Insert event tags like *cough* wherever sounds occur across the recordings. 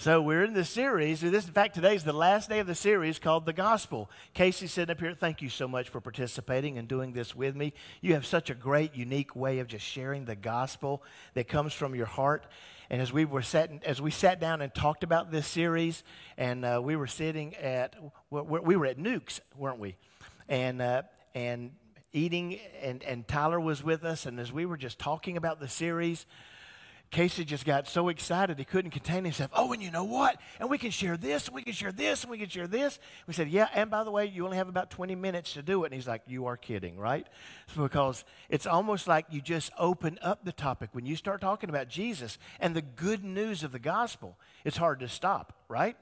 So we're in this series. This, in fact, today is the last day of the series called The Gospel. Casey sitting up here, thank you so much for participating and doing this with me. You have such a great, unique way of just sharing the gospel that comes from your heart. And as we were sat, as we sat down and talked about this series, and uh, we were sitting at, we were at Nukes, weren't we? And uh, and eating, and and Tyler was with us, and as we were just talking about the series. Casey just got so excited he couldn't contain himself. Oh, and you know what? And we can share this, we can share this, and we can share this. We said, Yeah, and by the way, you only have about 20 minutes to do it. And he's like, You are kidding, right? So because it's almost like you just open up the topic. When you start talking about Jesus and the good news of the gospel, it's hard to stop, right?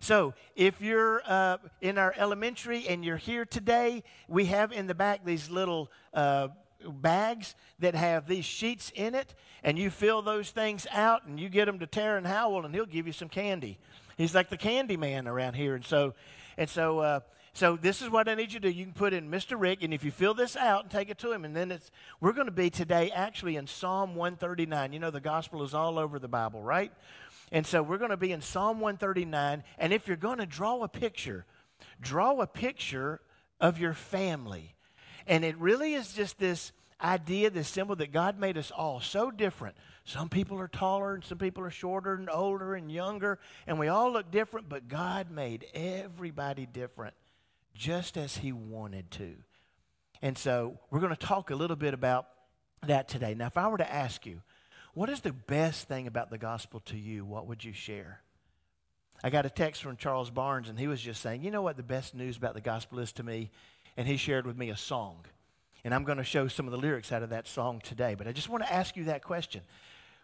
So, if you're uh, in our elementary and you're here today, we have in the back these little uh, bags that have these sheets in it, and you fill those things out and you get them to Taryn Howell, and he'll give you some candy. He's like the candy man around here. And so, and so, uh, so this is what I need you to do. You can put in Mr. Rick, and if you fill this out and take it to him, and then it's we're going to be today actually in Psalm 139. You know the gospel is all over the Bible, right? And so we're going to be in Psalm 139. And if you're going to draw a picture, draw a picture of your family. And it really is just this idea, this symbol that God made us all so different. Some people are taller and some people are shorter and older and younger, and we all look different, but God made everybody different just as He wanted to. And so we're going to talk a little bit about that today. Now, if I were to ask you, what is the best thing about the gospel to you? What would you share? I got a text from Charles Barnes, and he was just saying, You know what the best news about the gospel is to me? And he shared with me a song. And I'm going to show some of the lyrics out of that song today. But I just want to ask you that question.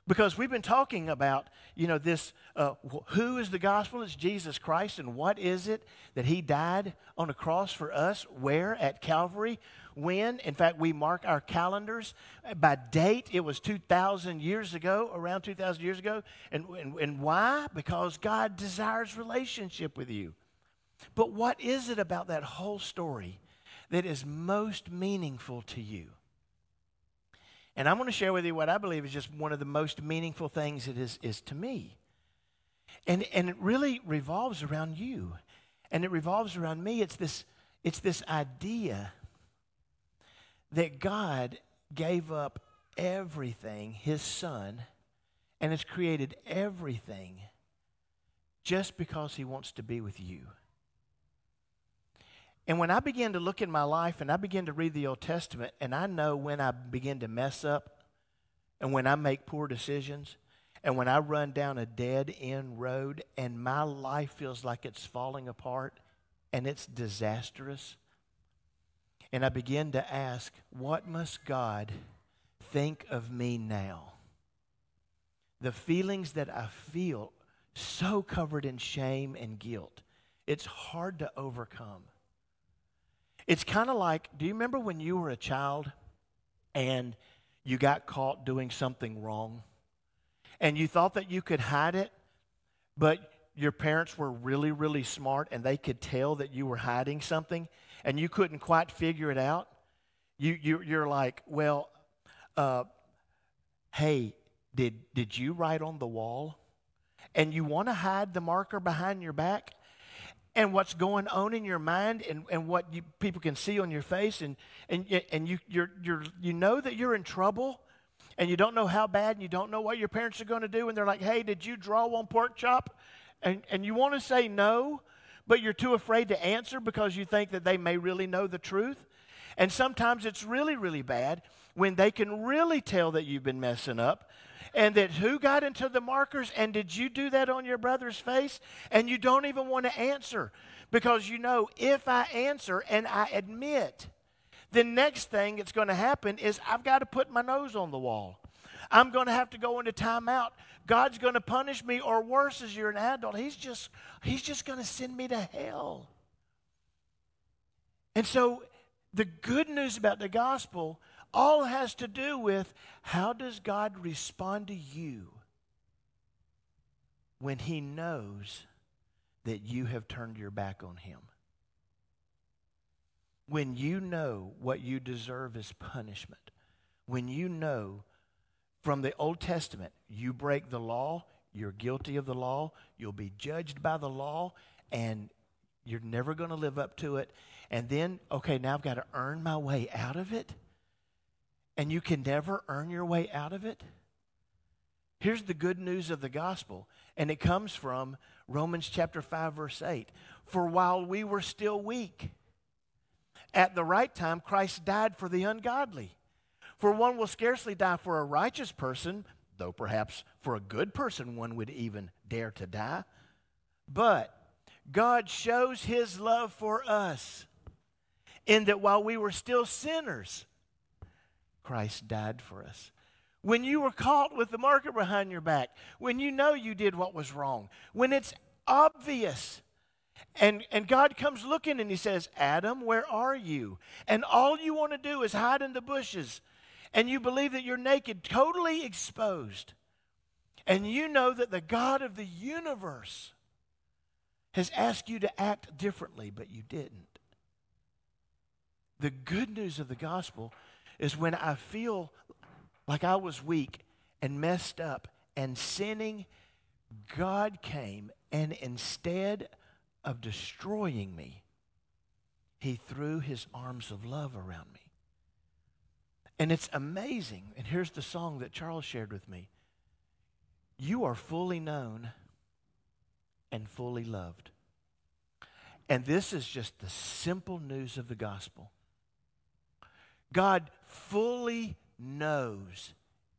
Because we've been talking about, you know, this uh, who is the gospel? It's Jesus Christ. And what is it that he died on a cross for us? Where? At Calvary. When? In fact, we mark our calendars by date. It was 2,000 years ago, around 2,000 years ago. And, and, and why? Because God desires relationship with you. But what is it about that whole story that is most meaningful to you? And I'm going to share with you what I believe is just one of the most meaningful things it is, is to me. And, and it really revolves around you. And it revolves around me. It's this, it's this idea that God gave up everything, his son, and has created everything just because he wants to be with you. And when I begin to look in my life and I begin to read the Old Testament, and I know when I begin to mess up and when I make poor decisions and when I run down a dead end road and my life feels like it's falling apart and it's disastrous, and I begin to ask, what must God think of me now? The feelings that I feel so covered in shame and guilt, it's hard to overcome. It's kind of like do you remember when you were a child and you got caught doing something wrong? And you thought that you could hide it, but your parents were really, really smart and they could tell that you were hiding something and you couldn't quite figure it out? You, you, you're like, well, uh, hey, did, did you write on the wall? And you want to hide the marker behind your back? And what's going on in your mind and, and what you, people can see on your face and, and, and you, you're, you're, you know that you're in trouble and you don't know how bad and you don't know what your parents are going to do and they're like hey did you draw on pork chop? And, and you want to say no but you're too afraid to answer because you think that they may really know the truth. And sometimes it's really really bad when they can really tell that you've been messing up and that who got into the markers and did you do that on your brother's face? And you don't even want to answer. Because you know if i answer and i admit the next thing that's going to happen is i've got to put my nose on the wall. I'm going to have to go into timeout. God's going to punish me or worse as you're an adult he's just he's just going to send me to hell. And so the good news about the gospel all has to do with how does God respond to you when he knows that you have turned your back on him? When you know what you deserve is punishment, when you know from the Old Testament, you break the law, You're guilty of the law. You'll be judged by the law, and you're never going to live up to it. And then, okay, now I've got to earn my way out of it. And you can never earn your way out of it. Here's the good news of the gospel, and it comes from Romans chapter 5, verse 8. For while we were still weak, at the right time, Christ died for the ungodly. For one will scarcely die for a righteous person, though perhaps for a good person one would even dare to die. But God shows his love for us in that while we were still sinners, Christ died for us. When you were caught with the marker behind your back, when you know you did what was wrong, when it's obvious, and, and God comes looking and he says, Adam, where are you? And all you want to do is hide in the bushes and you believe that you're naked, totally exposed, and you know that the God of the universe has asked you to act differently, but you didn't. The good news of the gospel is when I feel like I was weak and messed up and sinning, God came and instead of destroying me, He threw His arms of love around me. And it's amazing. And here's the song that Charles shared with me You are fully known and fully loved. And this is just the simple news of the gospel. God fully knows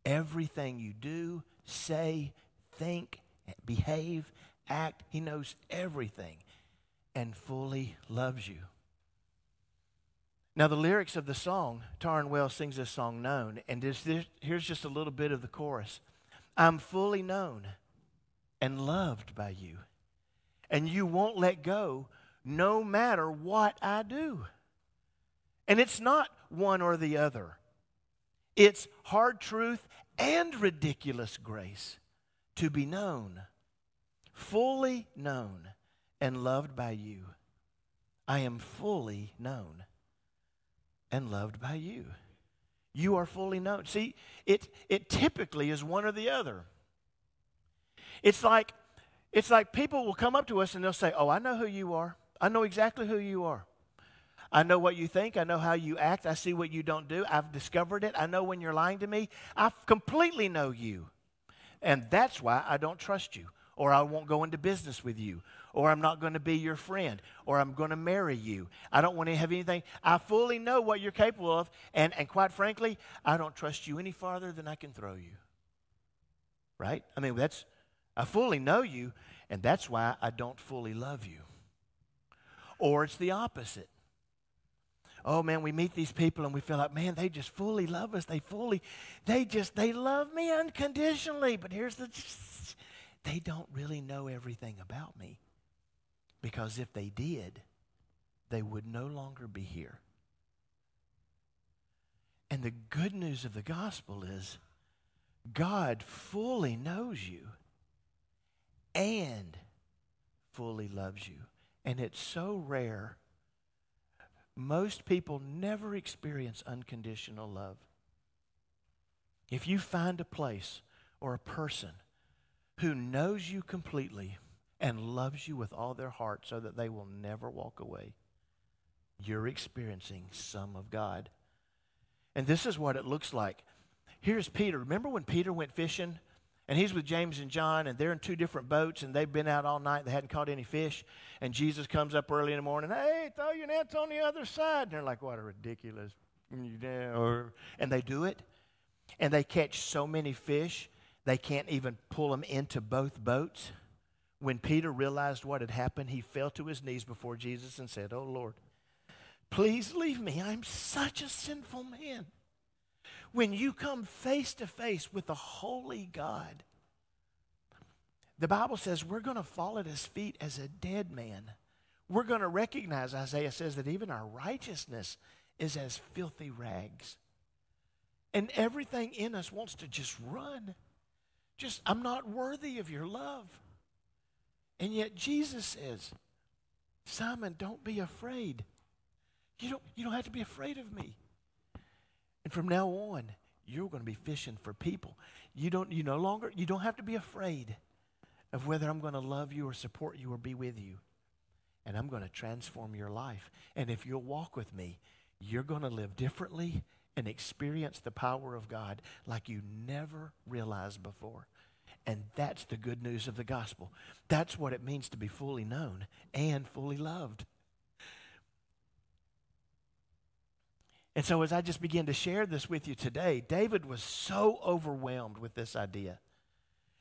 everything you do, say, think, behave, act. He knows everything and fully loves you. Now, the lyrics of the song, Tauren Wells sings this song known, and this, this, here's just a little bit of the chorus I'm fully known and loved by you, and you won't let go no matter what I do. And it's not one or the other, it's hard truth and ridiculous grace to be known, fully known, and loved by you. I am fully known and loved by you. You are fully known. See, it, it typically is one or the other. It's like, it's like people will come up to us and they'll say, Oh, I know who you are. I know exactly who you are. I know what you think. I know how you act. I see what you don't do. I've discovered it. I know when you're lying to me. I completely know you. And that's why I don't trust you, or I won't go into business with you, or I'm not going to be your friend, or I'm going to marry you. I don't want to have anything. I fully know what you're capable of, and, and quite frankly, I don't trust you any farther than I can throw you. Right? I mean, that's, I fully know you, and that's why I don't fully love you. Or it's the opposite. Oh man, we meet these people and we feel like, man, they just fully love us. They fully, they just, they love me unconditionally. But here's the, they don't really know everything about me. Because if they did, they would no longer be here. And the good news of the gospel is God fully knows you and fully loves you. And it's so rare. Most people never experience unconditional love. If you find a place or a person who knows you completely, and loves you with all their heart so that they will never walk away, you're experiencing some of God. And this is what it looks like. Here's Peter. Remember when Peter went fishing? And he's with James and John, and they're in two different boats, and they've been out all night. They hadn't caught any fish. And Jesus comes up early in the morning, hey, throw your nets on the other side. And they're like, what a ridiculous. And they do it. And they catch so many fish, they can't even pull them into both boats when Peter realized what had happened, he fell to his knees before Jesus and said, Oh Lord, please leave me. I'm such a sinful man. When you come face to face with the holy God, the Bible says we're going to fall at his feet as a dead man. We're going to recognize, Isaiah says, that even our righteousness is as filthy rags. And everything in us wants to just run. Just, I'm not worthy of your love. And yet Jesus says, Simon, don't be afraid. You don't, you don't have to be afraid of me. And from now on, you're going to be fishing for people. You don't you no longer you don't have to be afraid of whether I'm going to love you or support you or be with you. And I'm going to transform your life. And if you'll walk with me, you're going to live differently and experience the power of God like you never realized before. And that's the good news of the gospel. That's what it means to be fully known and fully loved. And so, as I just begin to share this with you today, David was so overwhelmed with this idea.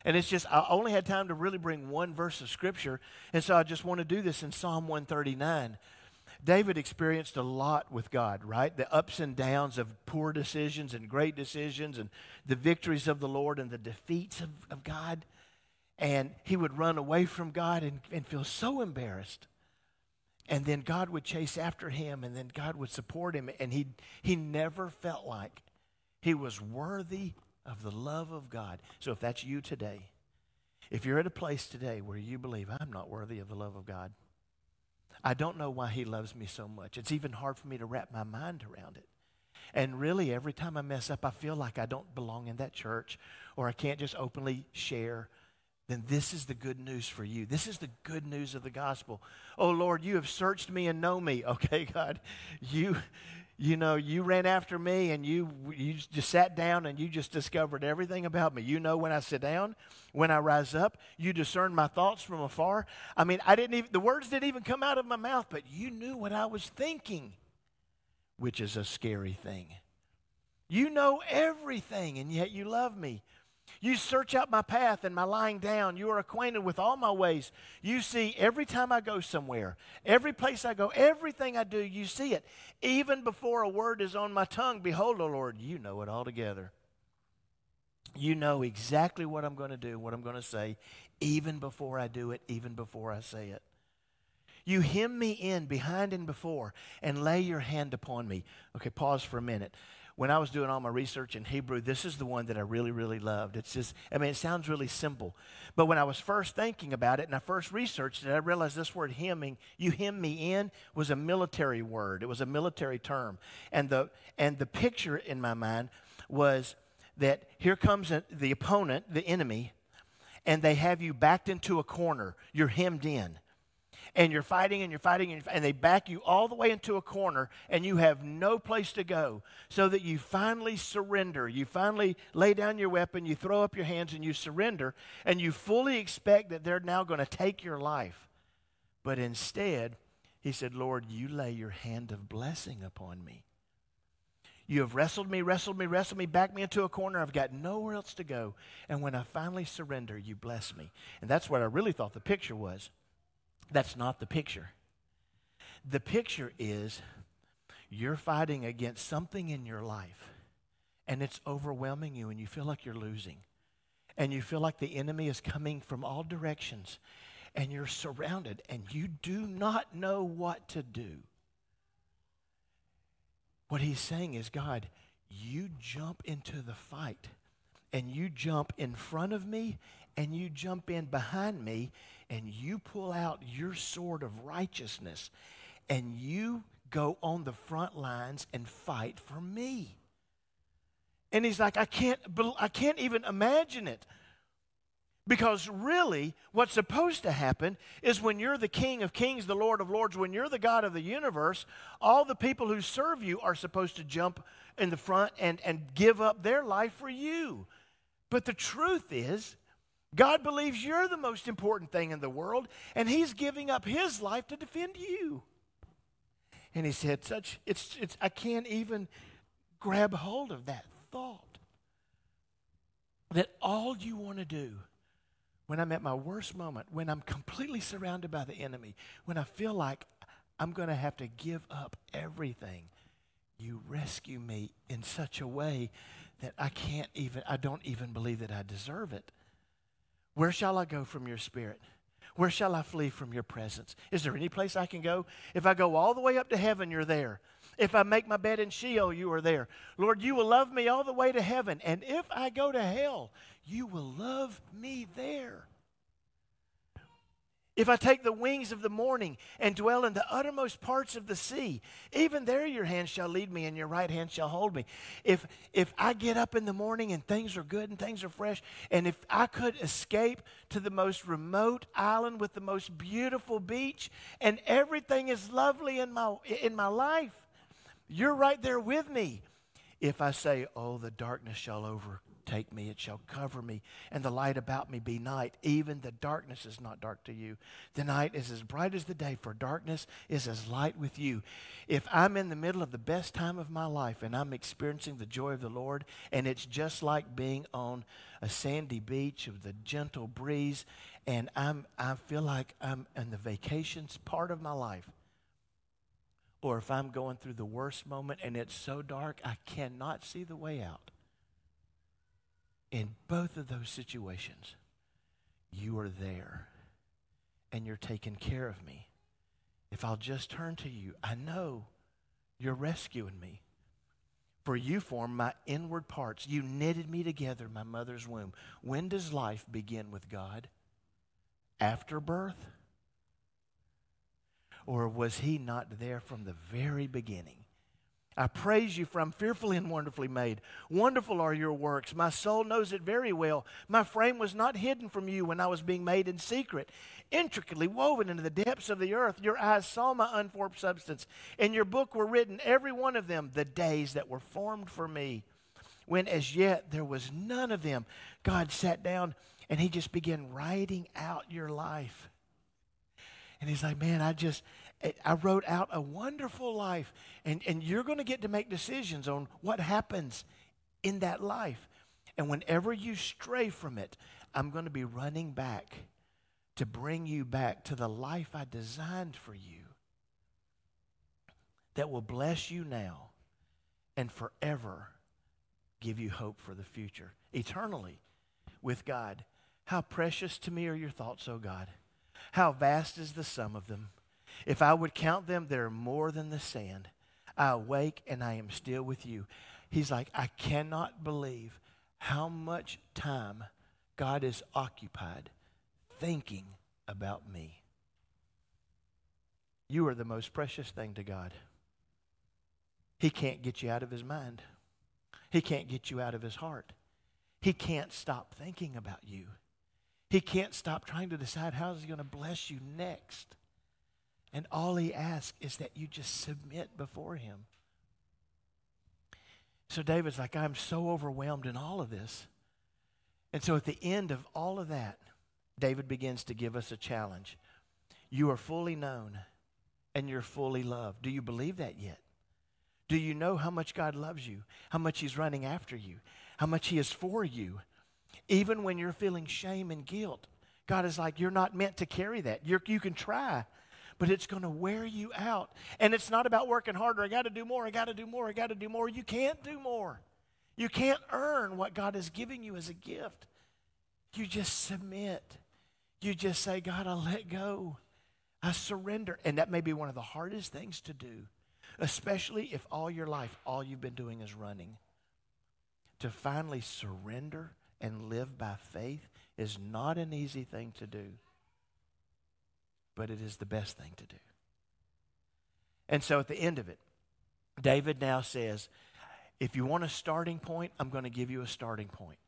And it's just, I only had time to really bring one verse of scripture. And so I just want to do this in Psalm 139. David experienced a lot with God, right? The ups and downs of poor decisions and great decisions, and the victories of the Lord and the defeats of, of God. And he would run away from God and, and feel so embarrassed. And then God would chase after him, and then God would support him. And he, he never felt like he was worthy of the love of God. So if that's you today, if you're at a place today where you believe, I'm not worthy of the love of God, I don't know why He loves me so much. It's even hard for me to wrap my mind around it. And really, every time I mess up, I feel like I don't belong in that church or I can't just openly share. Then this is the good news for you. This is the good news of the gospel. Oh Lord, you have searched me and know me. *laughs* Okay, God, you you know, you ran after me and you, you just sat down and you just discovered everything about me. You know when I sit down, when I rise up, you discern my thoughts from afar. I mean, I didn't even, the words didn't even come out of my mouth, but you knew what I was thinking, which is a scary thing. You know everything, and yet you love me. You search out my path and my lying down. You are acquainted with all my ways. You see every time I go somewhere, every place I go, everything I do, you see it. Even before a word is on my tongue, behold, O Lord, you know it altogether. You know exactly what I'm going to do, what I'm going to say, even before I do it, even before I say it. You hem me in behind and before and lay your hand upon me. Okay, pause for a minute when I was doing all my research in Hebrew, this is the one that I really, really loved. It's just, I mean, it sounds really simple. But when I was first thinking about it and I first researched it, I realized this word hemming, you hem me in, was a military word. It was a military term. And the, and the picture in my mind was that here comes the opponent, the enemy, and they have you backed into a corner. You're hemmed in and you're fighting and you're fighting and, and, they back you all the way into a corner and you have no place to go so that you finally surrender you finally lay down your weapon you throw up your hands and you surrender and you fully expect that they're now going to take your life but instead he said lord you lay your hand of blessing upon me you have wrestled me, wrestled me, wrestled me, backed me into a corner. I've got nowhere else to go. And when I finally surrender, you bless me. And that's what I really thought the picture was. That's not the picture. The picture is you're fighting against something in your life and it's overwhelming you and you feel like you're losing. And you feel like the enemy is coming from all directions and you're surrounded and you do not know what to do. What he's saying is, God, you jump into the fight and you jump in front of me and you jump in behind me and you pull out your sword of righteousness and you go on the front lines and fight for me. And he's like, I can't, I can't even imagine it. Because really, what's supposed to happen is when you're the King of Kings, the Lord of Lords, when you're the God of the universe, all the people who serve you are supposed to jump in the front and, and give up their life for you. But the truth is, God believes you're the most important thing in the world, and He's giving up His life to defend you. And he said, such it's it's I can't even grab hold of that thought. That all you want to do when I'm at my worst moment, when I'm completely surrounded by the enemy, when I feel like I'm going to have to give up everything, you rescue me in such a way that I can't even, I don't even believe that I deserve it. Where shall I go from your spirit? Where shall I flee from your presence? Is there any place I can go? If I go all the way up to heaven, you're there. If I make my bed in Sheol, you are there. Lord, you will love me all the way to heaven. And if I go to hell, you will love me there. If I take the wings of the morning and dwell in the uttermost parts of the sea, even there your hand shall lead me and your right hand shall hold me. If, if I get up in the morning and things are good and things are fresh, and if I could escape to the most remote island with the most beautiful beach and everything is lovely in my, in my life, you're right there with me. If I say, Oh, the darkness shall over take me, it shall cover me, and the light about me be night. Even the darkness is not dark to you. The night is as bright as the day, for darkness is as light with you. If I'm in the middle of the best time of my life and I'm experiencing the joy of the Lord, and it's just like being on a sandy beach with a gentle breeze, and I'm, I feel like I'm in the vacations part of my life, or if I'm going through the worst moment and it's so dark I cannot see the way out in both of those situations, you are there and you're taking care of me. If I'll just turn to you, I know you're rescuing me. For you formed my inward parts. You knitted me together in my mother's womb. When does life begin with God? After birth? Or was he not there from the very beginning? I praise you for I'm fearfully and wonderfully made. Wonderful are your works. My soul knows it very well. My frame was not hidden from you when I was being made in secret, intricately woven into the depths of the earth. Your eyes saw my unformed substance. In your book were written, every one of them, the days that were formed for me, when as yet there was none of them. God sat down and he just began writing out your life. And he's like, man, I just, Eh, I wrote out a wonderful life, and, and you're going to get to make decisions on what happens in that life. And whenever you stray from it, I'm going to be running back to bring you back to the life I designed for you that will bless you now and forever give you hope for the future, eternally with God. How precious to me are your thoughts, O God. How vast is the sum of them. If I would count them, they're more than the sand. I awake and I am still with you. He's like, I cannot believe how much time God is occupied thinking about me. You are the most precious thing to God. He can't get you out of his mind. He can't get you out of his heart. He can't stop thinking about you. He can't stop trying to decide how he's going to bless you next. And all he asks is that you just submit before him. So David's like, I'm so overwhelmed in all of this. And so at the end of all of that, David begins to give us a challenge. You are fully known and you're fully loved. Do you believe that yet? Do you know how much God loves you? How much He's running after you? How much He is for you? Even when you're feeling shame and guilt, God is like, you're not meant to carry that. You're, you can try, but it's going to wear you out. And it's not about working harder. I got to do more. I got to do more. I got to do more. You can't do more. You can't earn what God is giving you as a gift. You just submit. You just say, God, I let go. I surrender. And that may be one of the hardest things to do, especially if all your life, all you've been doing is running. To finally surrender and live by faith is not an easy thing to do but it is the best thing to do. And so at the end of it, David now says, if you want a starting point, I'm going to give you a starting point.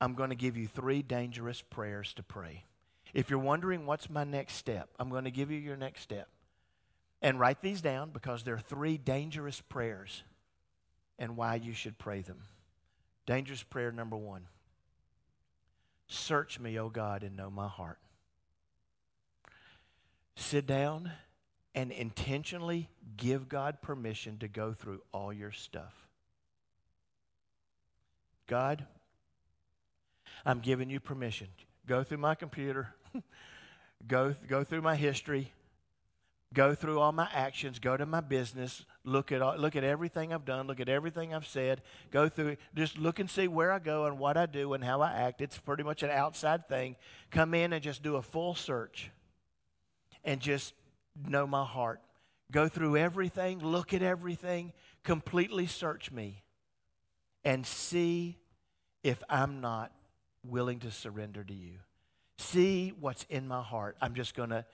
I'm going to give you three dangerous prayers to pray. If you're wondering what's my next step, I'm going to give you your next step. And write these down because there are three dangerous prayers and why you should pray them. Dangerous prayer number one Search me, O God, and know my heart sit down and intentionally give God permission to go through all your stuff. God, I'm giving you permission. Go through my computer, *laughs* go, go through my history, go through all my actions, go to my business, look at, all, look at everything I've done, look at everything I've said, go through, just look and see where I go and what I do and how I act. It's pretty much an outside thing. Come in and just do a full search and just know my heart. Go through everything, look at everything, completely search me, and see if I'm not willing to surrender to you. See what's in my heart. I'm just going to,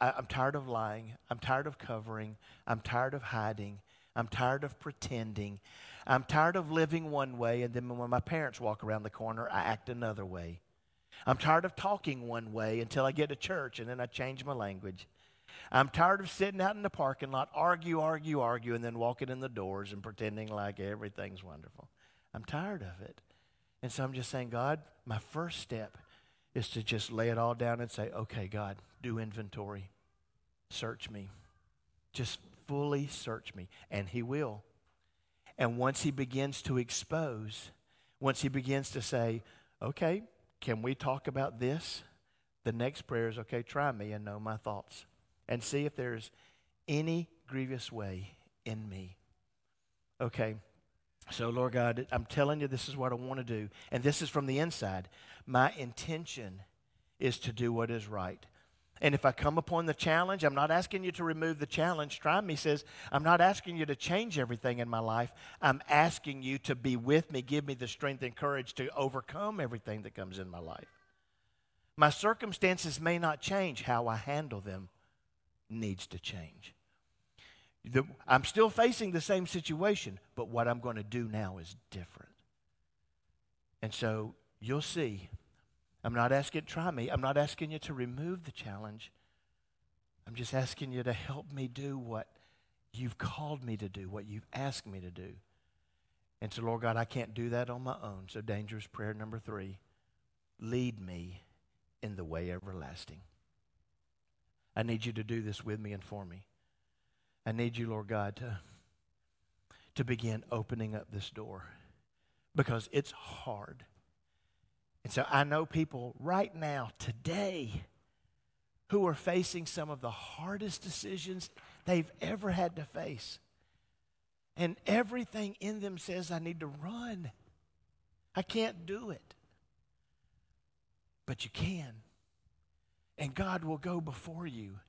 I'm tired of lying. I'm tired of covering. I'm tired of hiding. I'm tired of pretending. I'm tired of living one way, and then when my parents walk around the corner, I act another way. I'm tired of talking one way until I get to church, and then I change my language. I'm tired of sitting out in the parking lot, argue, argue, argue, and then walking in the doors and pretending like everything's wonderful. I'm tired of it. And so I'm just saying, God, my first step is to just lay it all down and say, okay, God, do inventory. Search me. Just fully search me. And He will. And once He begins to expose, once He begins to say, okay, can we talk about this? The next prayer is, okay, try me and know my thoughts and see if there's any grievous way in me. Okay. So, Lord God, I'm telling you, this is what I want to do. And this is from the inside. My intention is to do what is right. And if I come upon the challenge, I'm not asking you to remove the challenge. Try me says, I'm not asking you to change everything in my life. I'm asking you to be with me, give me the strength and courage to overcome everything that comes in my life. My circumstances may not change, how I handle them needs to change. The, I'm still facing the same situation, but what I'm going to do now is different. And so you'll see I'm not asking, try me. I'm not asking you to remove the challenge. I'm just asking you to help me do what you've called me to do, what you've asked me to do. And so, Lord God, I can't do that on my own. So, dangerous prayer number three lead me in the way everlasting. I need you to do this with me and for me. I need you, Lord God, to, to begin opening up this door because it's hard. And so I know people right now, today, who are facing some of the hardest decisions they've ever had to face. And everything in them says, I need to run. I can't do it. But you can. And God will go before you.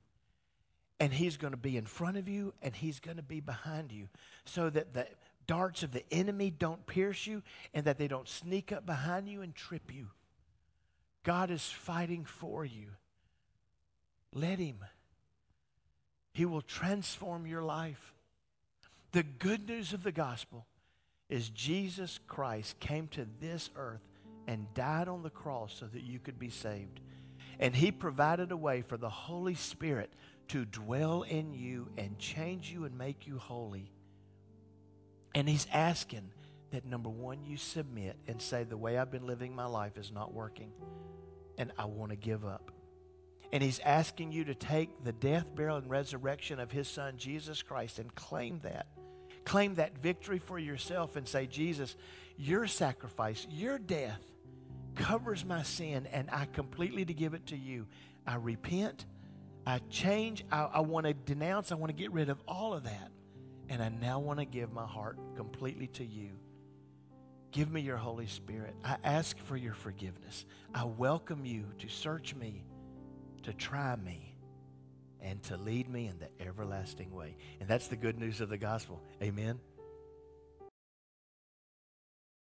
And He's going to be in front of you and He's going to be behind you so that the darts of the enemy don't pierce you and that they don't sneak up behind you and trip you. God is fighting for you. Let Him. He will transform your life. The good news of the gospel is Jesus Christ came to this earth and died on the cross so that you could be saved. And He provided a way for the Holy Spirit to dwell in you and change you and make you holy. And He's asking that number one, you submit and say, The way I've been living my life is not working, and I want to give up. And He's asking you to take the death, burial, and resurrection of His Son, Jesus Christ, and claim that. Claim that victory for yourself and say, Jesus, your sacrifice, your death covers my sin, and I completely to give it to you. I repent. I change. I, I want to denounce. I want to get rid of all of that. And I now want to give my heart completely to you. Give me your Holy Spirit. I ask for your forgiveness. I welcome you to search me, to try me, and to lead me in the everlasting way. And that's the good news of the gospel. Amen.